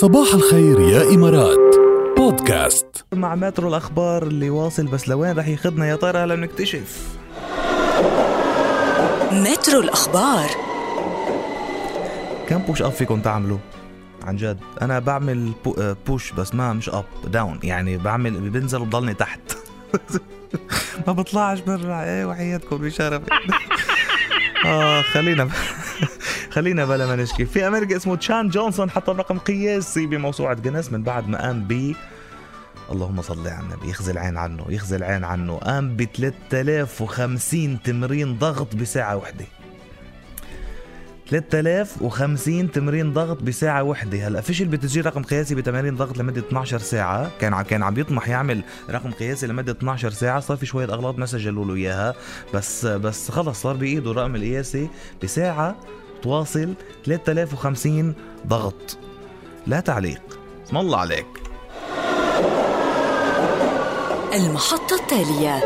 صباح الخير يا إمارات. بودكاست. مع مترو الأخبار اللي واصل بس لوين رح ياخذنا يا ترى هلا بنكتشف. مترو الأخبار. كم push up فيكم تعملوا؟ عن جد. أنا بعمل بو آه، push بس ما مش up down يعني بعمل بنزل وبضلني تحت. ما بطلعش برا. إيه وحياتكم بشرف. آه خلينا ب... خلينا بلا ما نشكي. في أمريكا اسمه تشان جونسون حط رقم قياسي بموسوعة جنس من بعد ما قام ب اللهم صل على النبي يخزي العين عنه يخزي العين عنه. قام ب 3050 تمرين ضغط بساعة وحدة. 3050 تمرين ضغط بساعة وحدة. هلأ فيش اللي بتسجيل رقم قياسي بتمارين ضغط لمدة 12 ساعة؟ كان ع- كان عم يطمح يعمل رقم قياسي لمدة 12 ساعة. صار في شوية أغلاط ما سجلوا له إياها. بس بس خلص صار بإيده الرقم القياسي بساعة تواصل 3050 ضغط. لا تعليق. اسم الله عليك. المحطة التالية.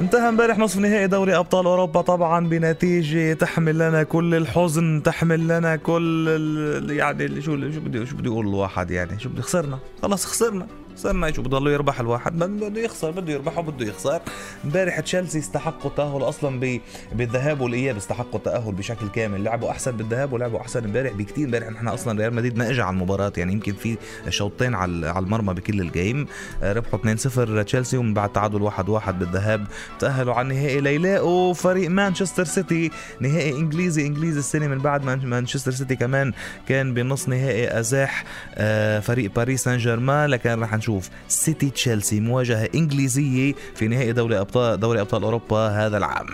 انتهى امبارح نصف نهائي دوري أبطال أوروبا طبعا بنتيجة تحمل لنا كل الحزن تحمل لنا كل ال... يعني شو شو بدي شو بدي أقول الواحد يعني؟ شو بدي خسرنا. خلص خسرنا. خسرنا شو بضله يربح الواحد. بد- بده يخسر بده يربح وبده يخسر. امبارح تشيلسي استحقوا التاهل أصلا. بالذهاب والإياب استحقوا التأهل بشكل كامل. لعبوا أحسن بالذهاب ولعبوا أحسن امبارح بكثير امبارح نحن أصلا ريال مدريد ما اجى على المباراة. يعني يمكن في شوطين على المرمى بكل ال game. آه، ربحوا 2-0 تشيلسي ومن بعد تعادل 1-1 بالذهاب. تأهلوا على النهائي ليلاقوا فريق مانشستر سيتي. نهائي إنجليزي إنجليزي السنة من بعد. مان- مانشستر سيتي كمان كان بنص نهائي أزاح. آه، فريق باريس سان جيرمان. لكن رح نشوف سيتي تشيلسي مواجهة إنجليزية في نهائي دوري أبطال دوري أبطال أوروبا هذا العام.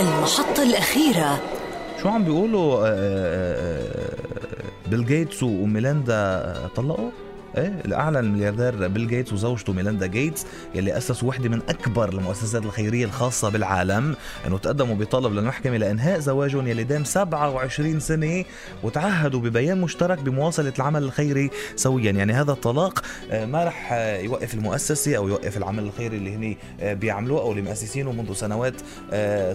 المحطة الأخيرة. شو عم بيقولوا؟ آه، آه، آه، بيل جيتس وميلاندا طلقوا؟ إيه الاعلن الملياردير بيل جيتس وزوجته ميلاندا جيتس يلي أسسوا وحدة من أكبر المؤسسات الخيرية الخاصة بالعالم إنه تقدموا بطلب للمحكمة لإنهاء زواجهم يلي دام 27 سنة وتعهدوا ببيان مشترك بمواصلة العمل الخيري سويا. يعني هذا الطلاق آه، ما رح آه، يوقف المؤسسة أو يوقف العمل الخيري اللي هن آه، بيعملوه أو اللي مؤسسينه منذ سنوات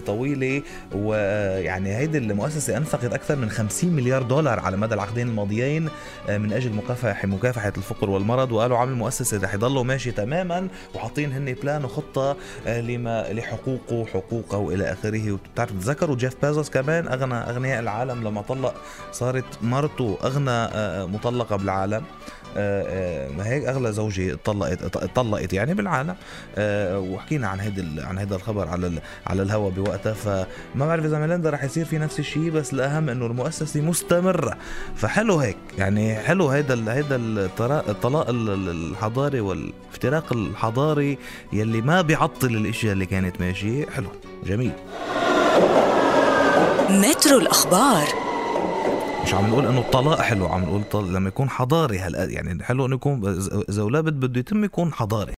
طويلة. ويعني هيدي المؤسسة أنفقت أكثر من 50 مليار دولار على مدى العقدين الماضيين من أجل مكافحة مكافحة الفقر والمرض وقالوا عامل المؤسسه رح يضلوا ماشي تماما وحاطين هن plan وخطة آه، لما لحقوقه حقوقه وإلى آخره. وبتعرف تذكروا جيف بازوس كمان اغنى أغنياء العالم لما طلق صارت مرته أغنى آه، مطلقة بالعالم. آه، ما هيك؟ أغلى زوجة طلقت طلقت يعني بالعالم. وحكينا عن هيدا عن هيدا الخبر على على الهوا بوقتها فما بعرف إذا ميلاندا رح يصير في نفس الشيء بس الأهم إنه المؤسسة مستمرة. فحلو هيك يعني حلو هيدا هيدا الطرا- الطلاق ال- ال- الحضاري والافتراق الحضاري يلي ما بيعطل الإشياء اللي كانت ماشية. حلو. جميل. مترو الأخبار. مش عم نقول إنه الطلاق حلو عم نقول طل... لما يكون حضاري هالقد يعني حلو إنه يكون إذا أولاد بده يتم يكون حضاري.